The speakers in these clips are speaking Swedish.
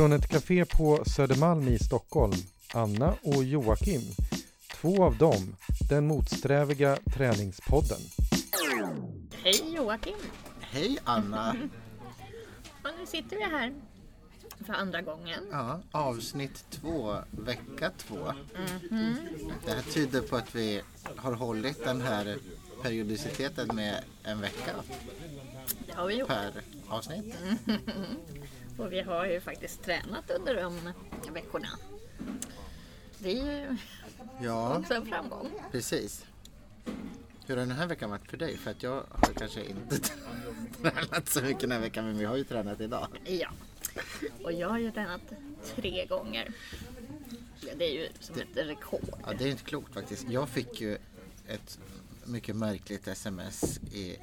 Från ett café på Södermalm i Stockholm, Anna och Joakim. Två av dem, den motsträviga träningspodden. Hej Joakim! Hej Anna! Och nu sitter vi här för andra gången. Ja, avsnitt två, vecka två. Det här tyder på att vi har hållit den här periodiciteten med en vecka Det har vi gjort. per avsnitt. Och vi har ju faktiskt tränat under de veckorna. Det är ju Ja, också en framgång. precis. Hur har den här veckan varit för dig? För att jag har kanske inte tränat så mycket den här veckan men vi har ju tränat idag. Ja. Och jag har ju tränat tre gånger. Det är ju som ett rekord. Ja, det är inte klokt faktiskt. Jag fick ju ett mycket märkligt sms i,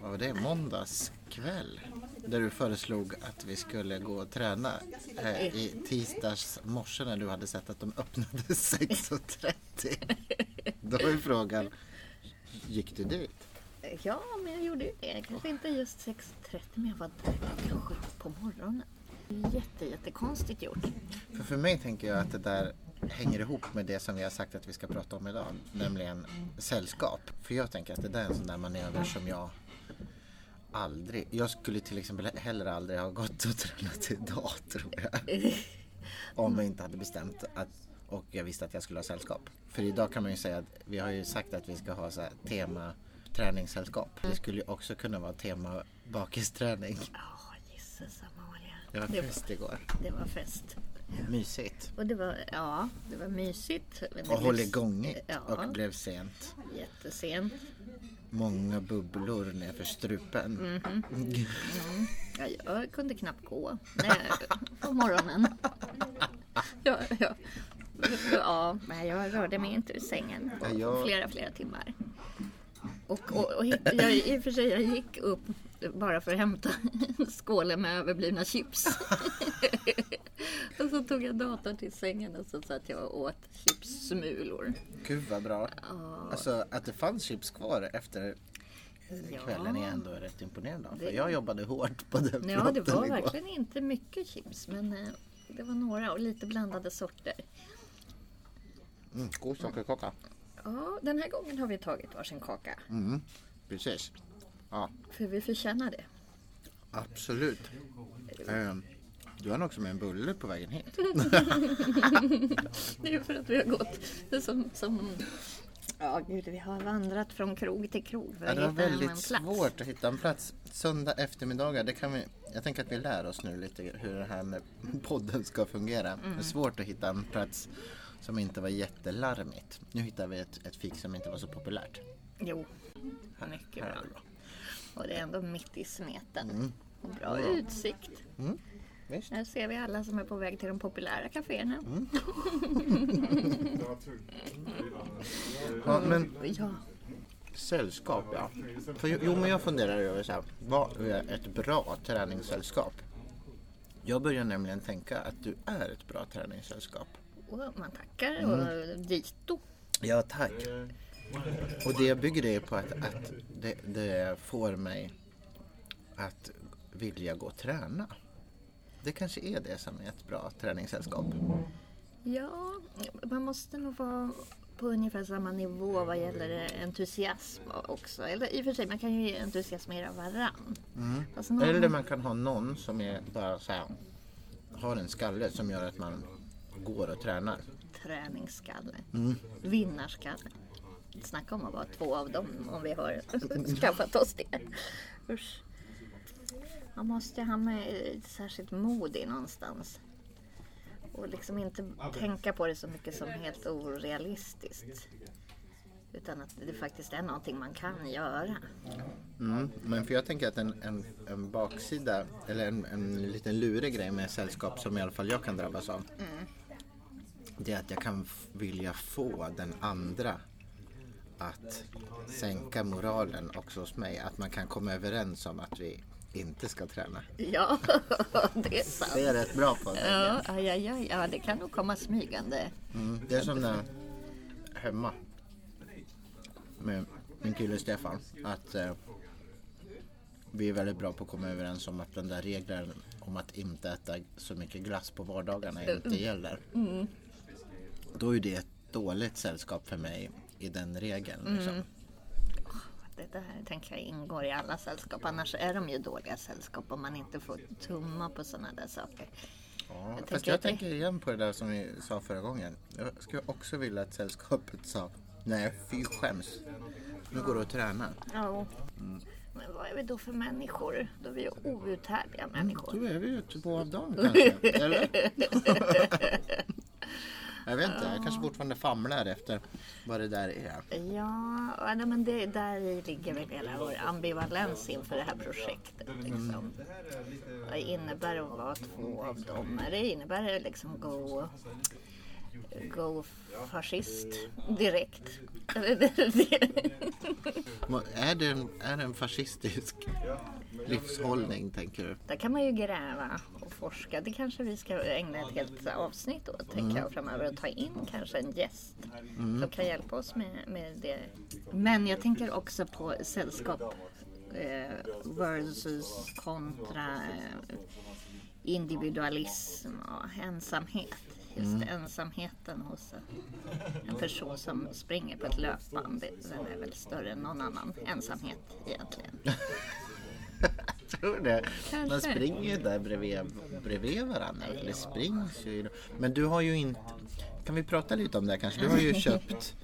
vad var det, måndags kväll. Där du föreslog att vi skulle gå och träna eh, i tisdags morse när du hade sett att de öppnade 6.30. Då är frågan, gick du dit? Ja, men jag gjorde ju det. Kanske inte just 6.30 men jag var där klockan sju på morgonen. Jätte, jättekonstigt gjort. För, för mig tänker jag att det där hänger ihop med det som vi har sagt att vi ska prata om idag, nämligen sällskap. För jag tänker att det där är en sån där manöver som jag aldrig, jag skulle till exempel heller aldrig ha gått och tränat idag tror jag. Om jag inte hade bestämt att, och jag visste att jag skulle ha sällskap. För idag kan man ju säga att vi har ju sagt att vi ska ha så här tema träningssällskap. Det skulle ju också kunna vara tema bakisträning. Ja, gisses Amalia. Det var Det fest igår. Det var fest. Mysigt. Och det var, ja, det var mysigt. Och håll blev igång Ja. och blev sent. Jättesent. Många bubblor nerför strupen. Ja, jag kunde knappt gå Nej, på morgonen. Ja, ja. ja, jag rörde mig inte ur sängen på Ja, jag- flera, flera timmar. Och, och, och jag, i och för sig, jag gick upp bara för att hämta skålen med överblivna chips. och så tog jag datorn till sängen och så satt jag och åt chipssmulor. Gud vad bra. Alltså att det fanns chips kvar efter kvällen är ändå rätt imponerande. För Det- jag jobbade hårt på den Ja, det var igår. verkligen inte mycket chips, men eh, det var några och lite blandade sorter. Mm, god sockerkaka. Ja, den här gången har vi tagit varsin kaka, Mm, precis. Ja, för vi förtjänar det. absolut. Ehm, du har nog också med en bulle på vägen hit. Det är för att vi har gått som, som Ja, gud, vi har vandrat från krog till krog för Ja, att det var hitta en väldigt plats. svårt att hitta en plats. Söndag eftermiddagar, det kan vi, jag tänker att vi lär oss nu lite hur det här med podden ska fungera. Mm. Det är svårt att hitta en plats som inte var jättelarmigt. Nu hittar vi ett, ett fik som inte var så populärt. Jo, mycket Här bra. är det bra. Och det är ändå mitt i smeten. Mm. Och bra utsikt. Visst? Här ser vi alla som är på väg till de populära kaféerna. Mm. Ja, men Ja, sällskap ja. För, jo men jag funderar över så här, vad är ett bra träningssällskap? Jag börjar nämligen tänka att du är ett bra träningssällskap. och man tackar Mm. och dito. Ja, tack. Och det jag bygger det på att, att det, det får mig att vilja gå och träna. Det kanske är det som är ett bra träningssällskap. Ja, man måste nog vara på ungefär samma nivå vad gäller entusiasm också. Eller i och för sig, man kan ju entusiasmera varann. Fast någon- Eller man kan ha någon som är bara så här, har en skalle som gör att man går och tränar. träningsskalle. Mm. Vinnarskalle. Snacka om att vara två av dem om vi har skaffat oss det. Usch. Man måste ha med ett särskilt mod i någonstans. Och liksom inte tänka på det så mycket som helt orealistiskt. Utan att det faktiskt är någonting man kan göra. Mm, men för jag tänker att en, en, en baksida, eller en, en liten lurig grej med sällskap som i alla fall jag kan drabbas av. Det är att jag kan vilja få den andra att sänka moralen också hos mig. Att man kan komma överens om att vi inte ska träna. Ja, det är sant. Det är rätt bra på. Ja, aj, aj, aj, ja, det kan nog komma smygande. Mm, det är som när hemma med min kille Stefan. Att eh, vi är väldigt bra på att komma överens om att den där regeln om att inte äta så mycket glass på vardagarna inte gäller. Då är det ett dåligt sällskap för mig i den regeln. Liksom. Det där tänker jag ingår i alla sällskap. Annars är de ju dåliga sällskap om man inte får tumma på sådana där saker. Ja, fast jag att det- tänker igen på det där som vi sa förra gången. Jag skulle också vilja att sällskapet sa Nej, fy skäms. Nu går du och tränar. Ja. Men vad är vi då för människor? Då är vi ju outhärdliga människor. Då är vi ju två av dem kanske. Eller? Jag vet inte, jag kanske fortfarande famlar efter vad det där är. Ja, nej, men det, där ligger väl hela vår ambivalens inför det här projektet. Liksom. Vad innebär det att vara två av dem? Det innebär liksom gå, gå fascist direkt? Är det en, är det en fascistisk livshållning tänker du? Där kan man ju gräva och forska. Det kanske vi ska ägna ett helt avsnitt åt tänker jag framöver och ta in kanske en gäst som kan hjälpa oss med, med det. Men jag tänker också på sällskap eh, versus kontra eh, individualism och ensamhet. Just ensamheten hos en person som springer på ett löpband. Den är väl större än någon annan ensamhet egentligen. tror det. Man Kanske. springer ju där bredvid, bredvid varandra. Eller springs ju. Men du har ju inte... Kan vi prata lite om det här kanske? Du har ju köpt...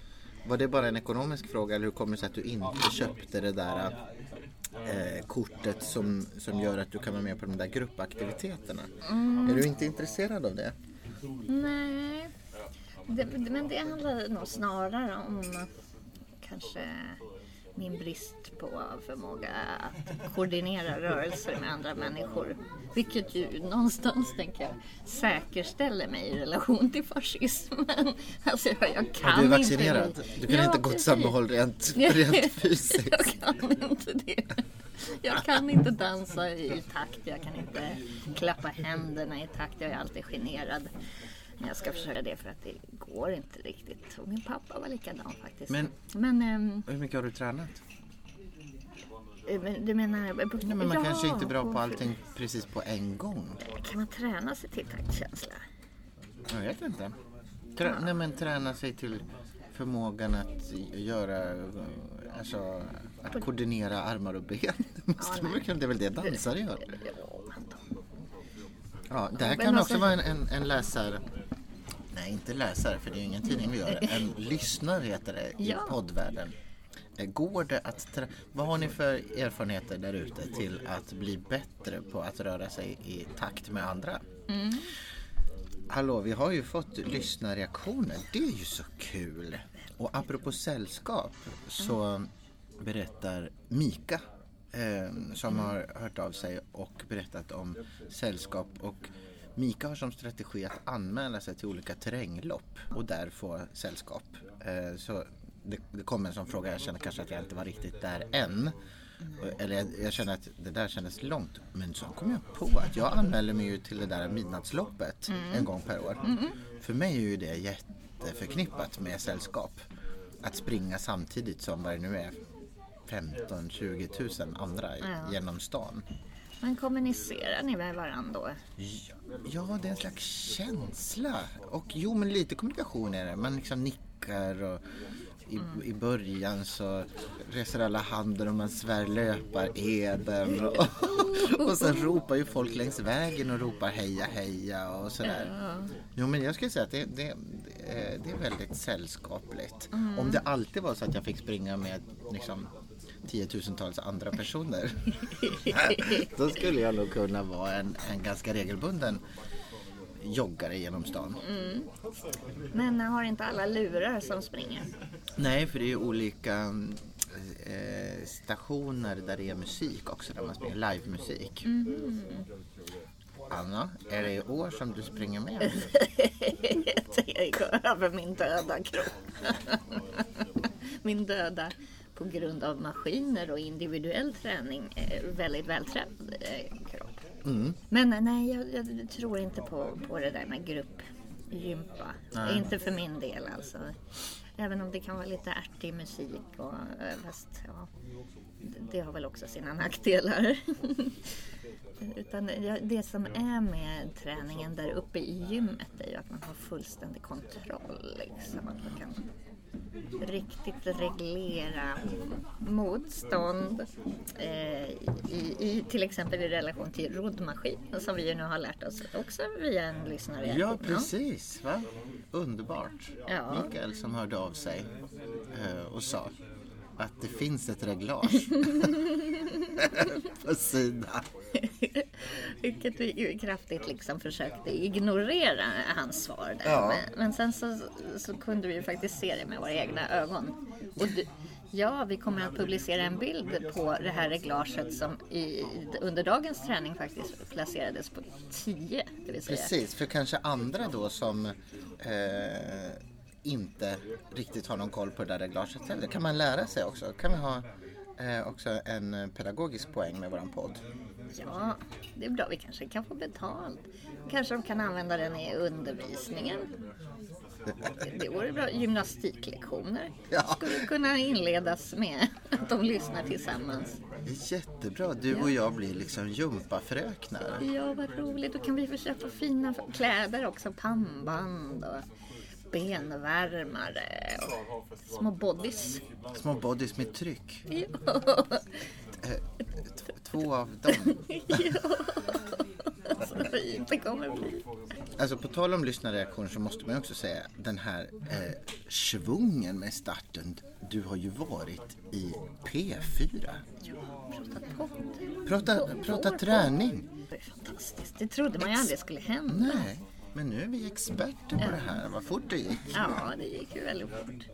Var det bara en ekonomisk fråga eller hur kommer det sig att du inte köpte det där eh, kortet som, som gör att du kan vara med på de där gruppaktiviteterna? Är du inte intresserad av det? Nej, det, men det handlar nog snarare om kanske min brist på förmåga att koordinera rörelser med andra människor. Vilket ju någonstans, tänker jag, säkerställer mig i relation till fascismen. Alltså, jag, jag kan du är inte vaccinerad. det. Du kan Ja, inte gott sammanhåll rent, rent fysiskt. Jag kan inte det. Jag kan inte dansa i takt, jag kan inte klappa händerna i takt. Jag är alltid generad. Men jag ska försöka det för att det går inte riktigt. Och min pappa var likadan faktiskt. Men- men, ehm, Hur mycket har du tränat? eh, men du menar... Nej, men man kanske inte är bra på allting precis på en gång. Kan man träna sig till taktkänsla? Jag vet inte. Trä, nej men träna sig till förmågan att göra, alltså att koordinera armar och ben. Man kunna, det är väl det dansare gör. Ja, det här kan alltså- också vara en, en, en läsare, nej inte läsare för det är ju ingen tidning vi gör, en lyssnare heter det i Ja. poddvärlden. Eh, Går det att, vad har ni för erfarenheter där ute till att bli bättre på att röra sig i takt med andra? Hallå, vi har ju fått lyssnarreaktioner. Det är ju så kul. Och apropå sällskap så berättar Mika eh, som har hört av sig och berättat om sällskap och Mika har som strategi att anmäla sig till olika terränglopp och där få sällskap. Eh, så det, det kom en sån fråga, jag känner kanske att jag inte var riktigt där än. Eller jag, jag känner att det där kändes långt. Men så kom jag på att jag anmäler mig ju till det där midnattsloppet en gång per år. För mig är ju det jätteförknippat med sällskap. Att springa samtidigt som vad det nu är 15-20 tusen andra genom stan. Men kommunicerar ni med varandra då? Ja, det är en slags känsla. Och jo, men lite kommunikation är det. Man liksom nickar och i, i början så reser alla handen och man svär löpareden. Och, och sen ropar ju folk längs vägen och ropar heja heja och sådär. Jo, men jag skulle säga att det, det, det, är- väldigt sällskapligt. Om det alltid var så att jag fick springa med liksom tiotusentals andra personer. Då skulle jag nog kunna vara en, en ganska regelbunden joggare genom stan. Men har inte alla lurar som springer? Nej, för det är ju olika eh, stationer där det är musik också, där man spelar livemusik. Anna, är det i år som du springer med? Jag går över min döda kropp. Min döda, på grund av maskiner och individuell träning, eh, väldigt vältränad eh, kropp. Mm. Men nej, jag, jag tror inte på, på det där med grupp, gympa. Nej. Inte för min del alltså. Även om det kan vara lite ärtig musik. Och, eh, fast, ja, det- har väl också sina nackdelar. Utan det som är med träningen där uppe i gymmet är ju att man har fullständig kontroll. Liksom. Att man kan riktigt reglera motstånd eh, i, i till exempel i relation till roddmaskinen som vi ju nu har lärt oss också via en lyssnare. Ja, precis. Va? Underbart. Ja. Mikael som hörde av sig eh, och sa att det finns ett reglage på sidan. Vilket vi kraftigt liksom försökte ignorera hans svar där. Ja. Men, men sen så, så kunde vi ju faktiskt se det med våra egna ögon. Och du, ja, vi kommer att publicera en bild på det här reglaget som i, under dagens träning faktiskt placerades på 10. Det vill säga. Precis, för kanske andra då som eh, inte riktigt har någon koll på det där reglaget heller. Kan man lära sig också? Kan vi ha eh, också en pedagogisk poäng med våran podd? Ja, det är bra. Vi kanske kan få betalt. Kanske de kan använda den i undervisningen. Det vore bra. Gymnastiklektioner Ja. skulle kunna inledas med att de lyssnar tillsammans. Jättebra. Du och jag blir liksom gympafröknar. Ja, vad roligt. Då kan vi få köpa fina kläder också. Pannband och benvärmare och små bodys. Små bodys med tryck. Ja. Eh, två av dem. Så fint det kommer bli. Alltså på tal om lyssnarreaktion så måste man också säga den här eh, svungen med starten. Du har ju varit i P4. Prata podd. Prata, prata träning. Det är fantastiskt. Det trodde man ju aldrig skulle hända. Nej, men nu är vi experter på det här. Vad fort det gick. Ja, det gick ju väldigt fort.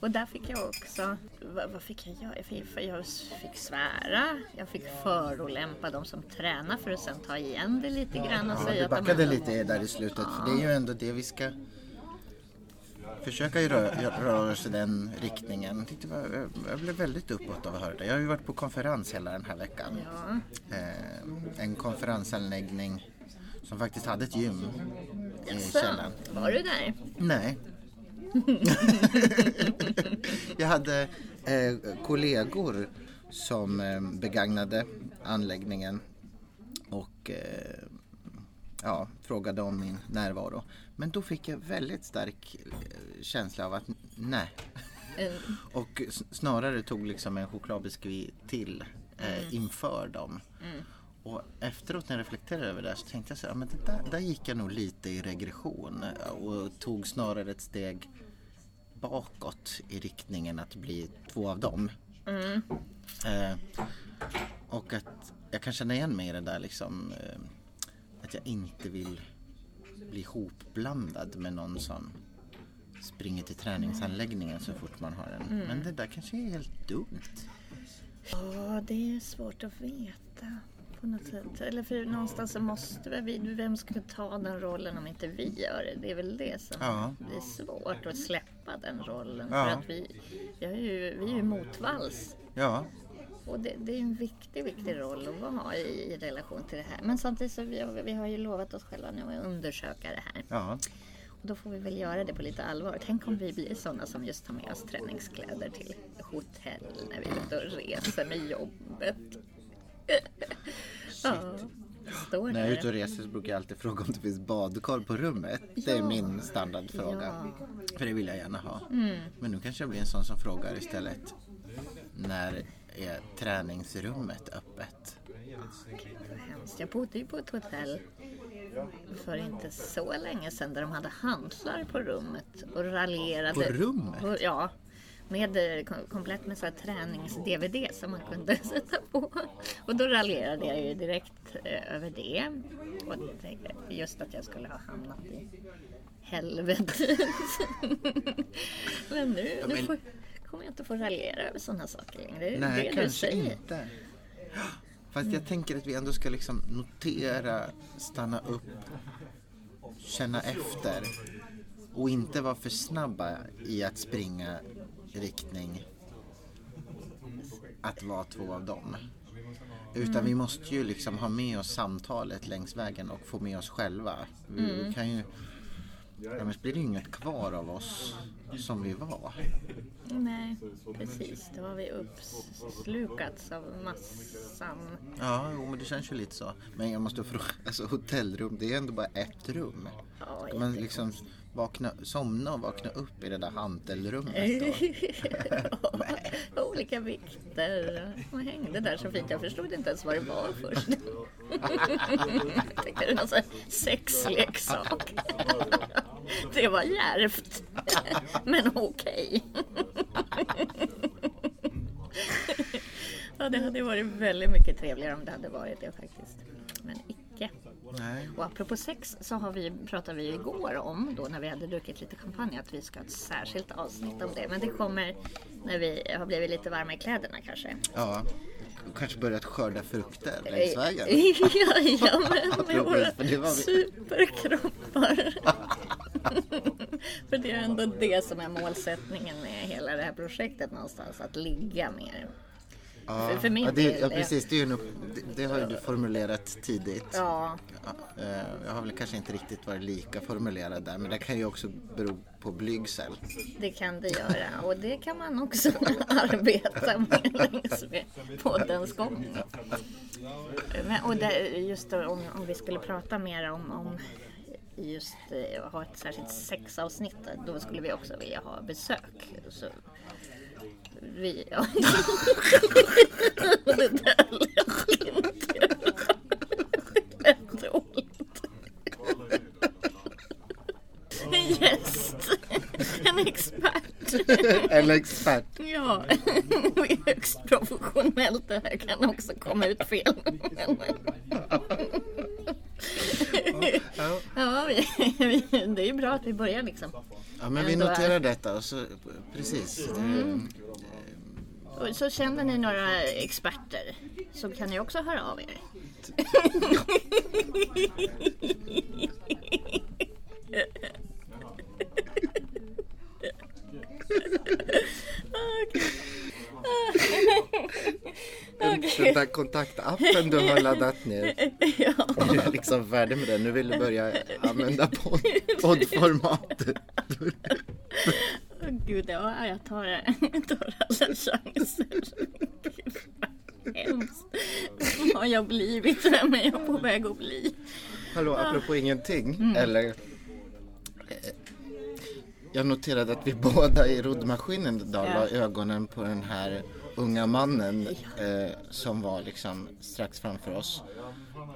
Och där fick jag också, vad, vad fick jag göra? Jag fick, jag fick svära, jag fick förolämpa de som tränar för att sen ta igen det lite grann och Ja, säga du att de backade hade- lite där i slutet. För det är ju ändå det vi ska försöka röra, röra i den riktningen. Jag blev väldigt uppåt av att höra det. Jag har ju varit på konferens hela den här veckan. Ja, Eh, en konferensanläggning som faktiskt hade ett gym i källaren. var du där? Nej. jag hade eh, kollegor som eh, begagnade anläggningen och eh, ja, frågade om min närvaro. Men då fick jag väldigt stark eh, känsla av att nej. En- Och snarare tog liksom en chokladbiskvi till eh, inför dem. Och efteråt när jag reflekterade över det här så tänkte jag så här, men det där, där gick jag nog lite i regression eh, och tog snarare ett steg bakåt i riktningen att bli två av dem. Eh, och att jag kan känna igen mig i det där liksom eh, att jag inte vill bli hopblandad med någon som springer till träningsanläggningen så fort man har en. Men det där kanske är helt dumt. Ja, det är svårt att veta på något sätt. Eller för någonstans så måste vi, vem skulle ta den rollen om inte vi gör det? Det är väl det som Ja. blir svårt att släppa den rollen. Ja. För att vi, vi, är ju, vi är ju motvalls. Ja, Och det, det är en viktig, viktig roll att vara i, i relation till det här. Men samtidigt så vi, har- vi har ju lovat oss själva nu att undersöka det här. ja. Och då får vi väl göra det på lite allvar. Tänk om vi blir sådana som just tar med oss träningskläder till hotell när vi är ute och reser med jobbet. Ja, står När jag är ute och reser så brukar jag alltid fråga om det finns badkar på rummet. Det är min standardfråga. Ja. För det vill jag gärna ha. Mm. Men nu kanske jag blir en sån som frågar istället. När är träningsrummet öppet? Jag bodde ju på ett hotell för inte så länge sedan där de hade hantlar på rummet och raljerade. På rummet? Ja. Med, eh, kom- komplett med så tränings-DVD som man kunde sätta på. Och då raljerade jag ju direkt eh, över det. Och just att jag skulle ha hamnat i helvetet. men nu, nu men- får, kommer jag inte få raljera över sådana saker längre. Nej, det kanske inte. Fast jag tänker att vi ändå ska liksom notera, stanna upp, känna efter och inte vara för snabba i att springa riktning att vara två av dem. Utan vi måste ju liksom ha med oss samtalet längs vägen och få med oss själva. Vi, vi kan ju annars blir det inget kvar av oss som vi var. Nej, precis. Då har vi uppslukats av massan. Ja, jo, men det känns ju lite så. Men jag måste fråga, alltså hotellrum, det är ändå bara ett rum. Ja, man liksom vakna, somna och vakna upp i det där hantelrummet då? olika vikter. Man hängde där så fint. Jag förstod inte ens vad det var först. Jag tänkte det var någon sexleksak. Det var djärvt. Men okej. Ja, det hade varit väldigt mycket trevligare om det hade varit det faktiskt. Nej. Och apropå sex så har vi, pratade vi igår om, då när vi hade druckit lite champagne, att vi ska ha ett särskilt avsnitt om det. Men det kommer när vi har blivit lite varma i kläderna kanske. Ja, kanske börjat skörda frukter längs vägen. Jajamän, med Apropå, våra superkroppar. för det är ändå det som är målsättningen med hela det här projektet någonstans, att ligga mer. Ja, För- för min ja, det, del ja, precis. Det, är nog, det, det har ju du formulerat tidigt. Ja, Ja, eh, Jag har väl kanske inte riktigt varit lika formulerad där, men det kan ju också bero på blygsel. det kan det göra. Och det kan man också arbeta med längs med poddens gång. Men, och där, just då, om, om vi skulle prata mer om, om just eh, ha ett särskilt sexavsnitt, då skulle vi också vilja ha besök. Så, vi, ja. det där lät inte... Det lät dåligt. En gäst, en expert. En expert. Ja, det är högst professionellt. Det här kan också komma ut fel. Ja, vi, vi, det är ju bra att vi börjar liksom. Ja, men vi noterar detta och så, precis. Eh, Och så känner ni några experter så kan ni också höra av er. Där kontaktappen du har laddat ner. Ja. Du är liksom färdig med den. Nu vill du börja använda podd, poddformatet. Åh, Gud, ja, jag tar, jag tar alla chanser. Gud, vad Hemskt. Vad har jag blivit? Vem är jag på väg att bli? Hallå, apropå ingenting. Mm. Eller... eh, Jag noterade att vi båda i roddmaskinen idag Ja. la ögonen på den här unga mannen eh, som var liksom strax framför oss.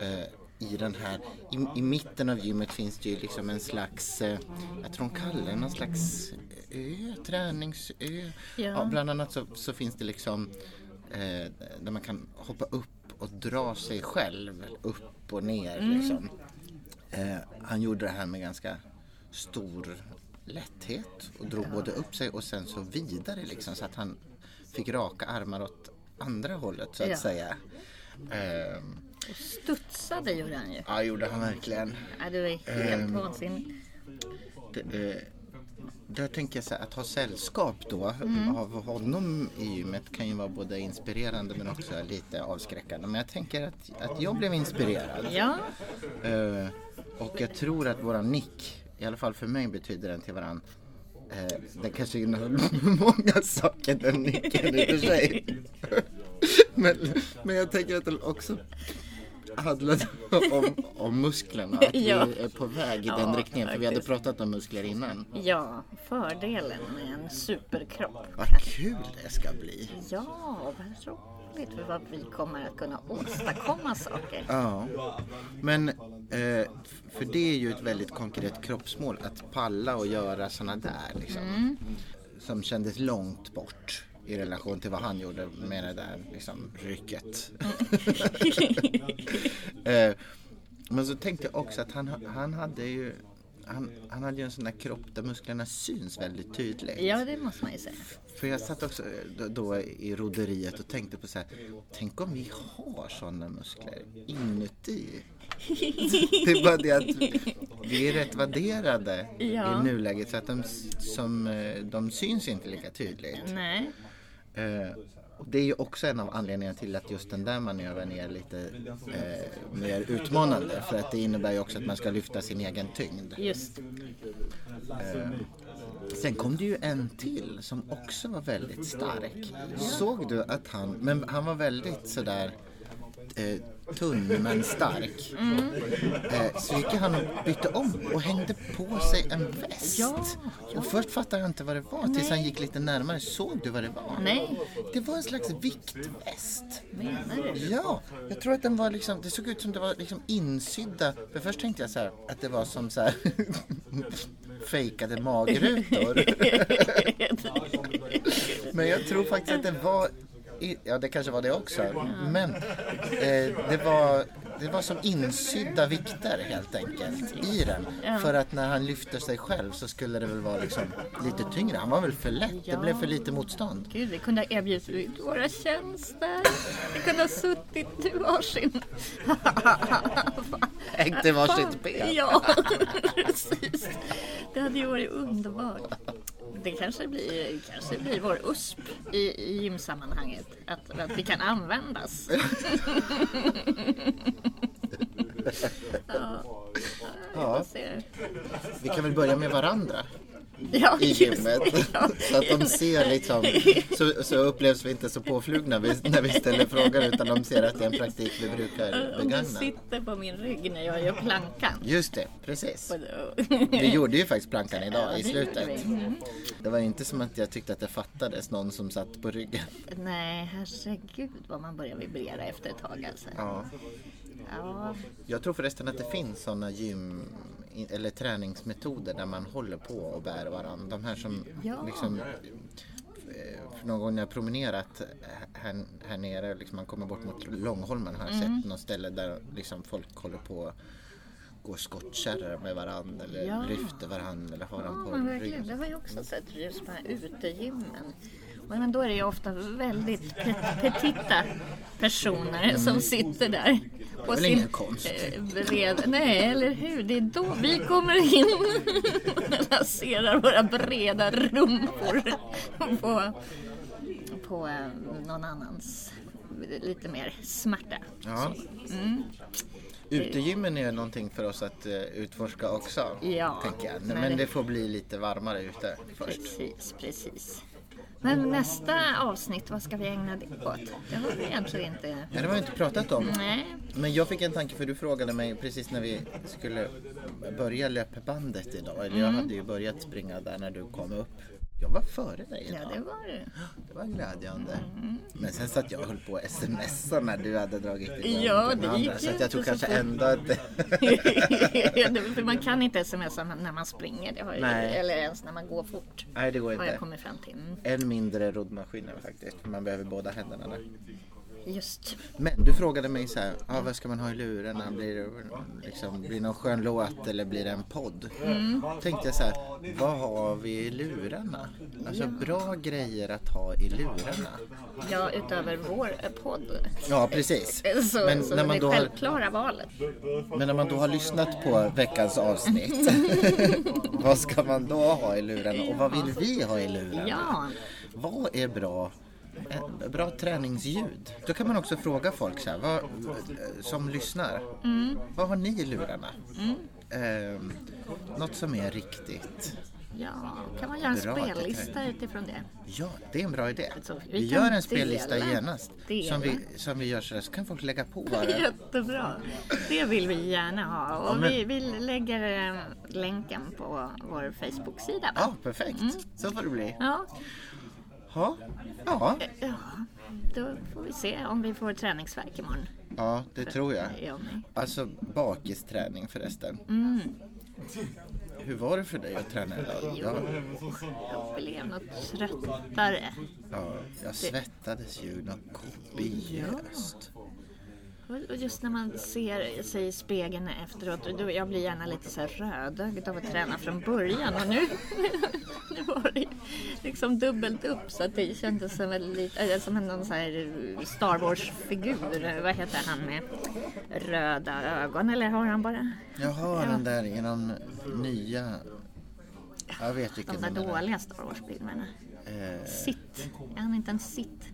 Eh, I den här, i, i mitten av gymmet finns det ju liksom en slags, eh, jag tror de kallar det någon slags ö, träningsö. Ja. bland annat så, så finns det liksom eh, där man kan hoppa upp och dra sig själv upp och ner liksom. Eh, han gjorde det här med ganska stor lätthet och drog både upp sig och sen så vidare liksom så att han fick raka armar åt andra hållet så att Ja. säga. Eh, Och studsade gjorde han ju. ja, gjorde han verkligen. Ja, det var helt Ehm. vansinnigt. Där tänker jag så här, att ha sällskap då av honom i gymmet kan ju vara både inspirerande men också lite avskräckande. Men jag tänker att, att jag blev inspirerad. Ja, Eh, och jag tror att våran nick, i alla fall för mig betyder den till varann. Eh, den kanske innehöll många saker den nicken i och för sig. men, men jag tänker att den också handlade om, om musklerna. Att Ja. vi är på väg i Ja, den riktningen. För vi hade pratat om muskler innan. ja, fördelen med en superkropp. Vad kul det ska bli. Ja, vad roligt för vad vi kommer att kunna åstadkomma saker. Ja, men eh, för det är ju ett väldigt konkret kroppsmål att palla och göra sådana där liksom. Som kändes långt bort i relation till vad han gjorde med det där liksom, rycket. eh, men så tänkte jag också att han, han hade ju han, han hade ju en sån där kropp där musklerna syns väldigt tydligt. Ja, det måste man ju säga. För jag satt också då, då i roderiet och tänkte på så här, tänk om vi har sådana muskler inuti. Det är bara det att vi är rätt värderade Ja. i nuläget så att de, som, eh, de syns inte lika tydligt. Nej, Eh, Och det är ju också en av anledningarna till att just den där manövern är lite eh, mer utmanande. För att det innebär ju också att man ska lyfta sin egen tyngd. Just. Eh, sen kom det ju en till som också var väldigt stark. Såg du att han, men han var väldigt sådär eh, tunn men stark. Eh, så gick han och bytte om och hängde på sig en väst. Ja, Och först fattade jag inte vad det var tills han gick lite närmare. Såg du vad det var? Nej, Det var en slags viktväst. menar du? Ja, jag tror att den var liksom, det såg ut som det var liksom insydda. För först tänkte jag så här att det var som så här fejkade magrutor. Men jag tror faktiskt att det var, ja det kanske var det också. Men eh, det var det var som insydda vikter helt enkelt i den. För att när han lyfte sig själv så skulle det väl vara liksom lite tyngre. Han var väl för lätt. Det blev för lite motstånd. Gud, vi kunde ha erbjudit våra tjänster. Vi kunde ha suttit i varsin... Hängt i varsitt ben. Ja, precis. Det hade ju varit underbart. Det kanske blir, kanske blir vår USP i, i gymsammanhanget. Att, att vi kan användas. ja. Vi kan väl börja med varandra. Ja, i gymmet. Ja. Så att de ser liksom, så, så upplevs vi inte så påflugna vi- när vi ställer frågor utan de ser att det är en praktik vi brukar Om du begagna. sitter på min rygg när jag gör plankan. Just det, precis. Vi gjorde ju faktiskt plankan idag i slutet. Mm. Det var inte som att jag tyckte att det fattades någon som satt på ryggen. Nej, herregud vad man börjar vibrera efter ett tag alltså. Ja. Ja, Jag tror förresten att det finns sådana gym eller träningsmetoder där man håller på och bär varandra. De här som Ja. liksom eh, för någon gång när jag promenerat här, här nere, liksom man kommer bort mot Långholmen har jag Mm. sett något ställe där liksom folk håller på går skottkärror med varandra eller Ja. lyfter varandra eller har ja dem på ryggen. Det har jag också sett just på här utegymmen. Men då är det ju ofta väldigt pe- petita personer som sitter där. På väl ingen konst. eh, bred... Nej, eller hur? Det är då vi kommer in och lanserar våra breda rumpor på, på eh, någon annans lite mer smärta. Ja. Mm. Utegymmen är någonting för oss att uh, utforska också. Ja, tänker jag. men- Men det får bli lite varmare ute först. Precis, precis. Men nästa avsnitt, vad ska vi ägna det åt? Det har vi egentligen inte... Ja, det har vi inte pratat om. Nej, Men jag fick en tanke för du frågade mig precis när vi skulle börja löpbandet idag. Eller jag hade ju börjat springa där när du kom upp. Jag var före dig idag. ja det var det. Det var glädjande. Men sen satt jag och höll på att smsa när du hade dragit igång Ja, det andra. gick Så ju att jag tror inte så kanske ändå att För man kan inte smsa när man springer, det har jag, eller ens när man går fort. Nej, det går Har jag inte. kommit fram till. Mm, Än mindre roddmaskiner faktiskt. Man behöver båda händerna där. Just. Men du frågade mig så här, ah, vad ska man ha i lurarna? Blir det, liksom, blir det någon skön låt eller blir det en podd? Mm. Tänkte jag så här, vad har vi i lurarna? Alltså bra grejer att ha i lurarna. Ja, utöver vår eh, podd. Ja, precis. Så, Men så när det man är då har- självklara valet. Men när man då har lyssnat på veckans avsnitt, vad ska man då ha i lurarna? Och vad vill vi ha i lurarna? Ja, Vad är bra, eh, bra träningsljud? Då kan man också fråga folk så här, vad, som lyssnar. Mm. Vad har ni i lurarna? Ehm, något som är riktigt. ja. kan man göra en Bra, spellista utifrån det? Ja, det är en bra idé. Alltså, vi Vi gör en spellista dela. genast. Som vi, Dela. som vi gör så, där, så kan folk lägga på bara. Jättebra. Det vill vi gärna ha. Och Ja, men- vi, vi lägger eh, länken på vår Facebook-sida. Ja, perfekt. Så får det bli. Ja, Ja, ja, ja, då får vi se om vi får träningsvärk imorgon. ja det tror jag. Jag. Alltså bakisträning förresten. Mm. Hur var det för dig att träna idag? Ja, Jag blev något tröttare. ja, jag svettades ju något kopiöst. Och och just när man ser sig i spegeln efteråt, då jag blir gärna lite så här rödögd av att träna från början och nu, nu var det liksom dubbelt upp så att det kändes som en, lit- äh, som en någon så här Star Wars-figur. Vad heter han med röda ögon eller har han bara Jaha, den där i någon nya... Jag vet de vilken där den är. dåliga Star Wars-filmerna? Eh, Sitt, är han inte en sitt?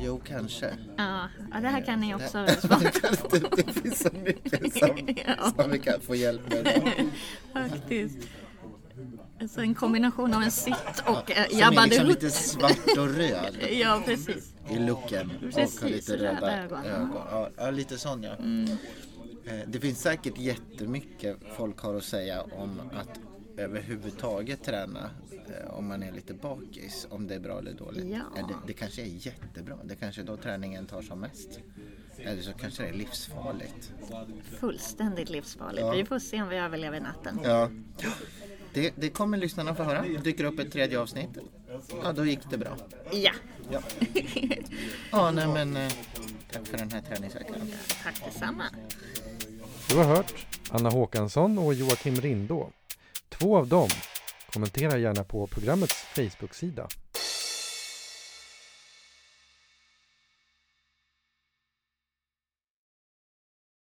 Jo, kanske. Ja, ja, det här kan ni också det, svara det, det finns så mycket som, Ja. som vi kan få hjälp med. Faktiskt. Alltså en kombination av en sitt och äh, Som är Jabba the liksom lite svart och röd Ja, precis. i looken. och Precis, har lite röda ögon. ögon. Ja, ja, lite sån ja. Eh, Det finns säkert jättemycket folk har att säga om att överhuvudtaget träna eh, om man är lite bakis, om det är bra eller dåligt. Ja. Eh, Det, det kanske är jättebra, det kanske är då träningen tar som mest. Eller så kanske det är livsfarligt. Fullständigt livsfarligt. Ja. Vi får se om vi överlever natten. Ja. Det, det kommer lyssnarna få höra. Dyker upp ett tredje avsnitt. Ja, då gick det bra. Ja, Ja, ja nej men eh, tack för den här träningsveckan. tack detsamma. Du har hört Anna Håkansson och Joakim Rindå. Två av dem. Kommentera gärna på programmets Facebook-sida.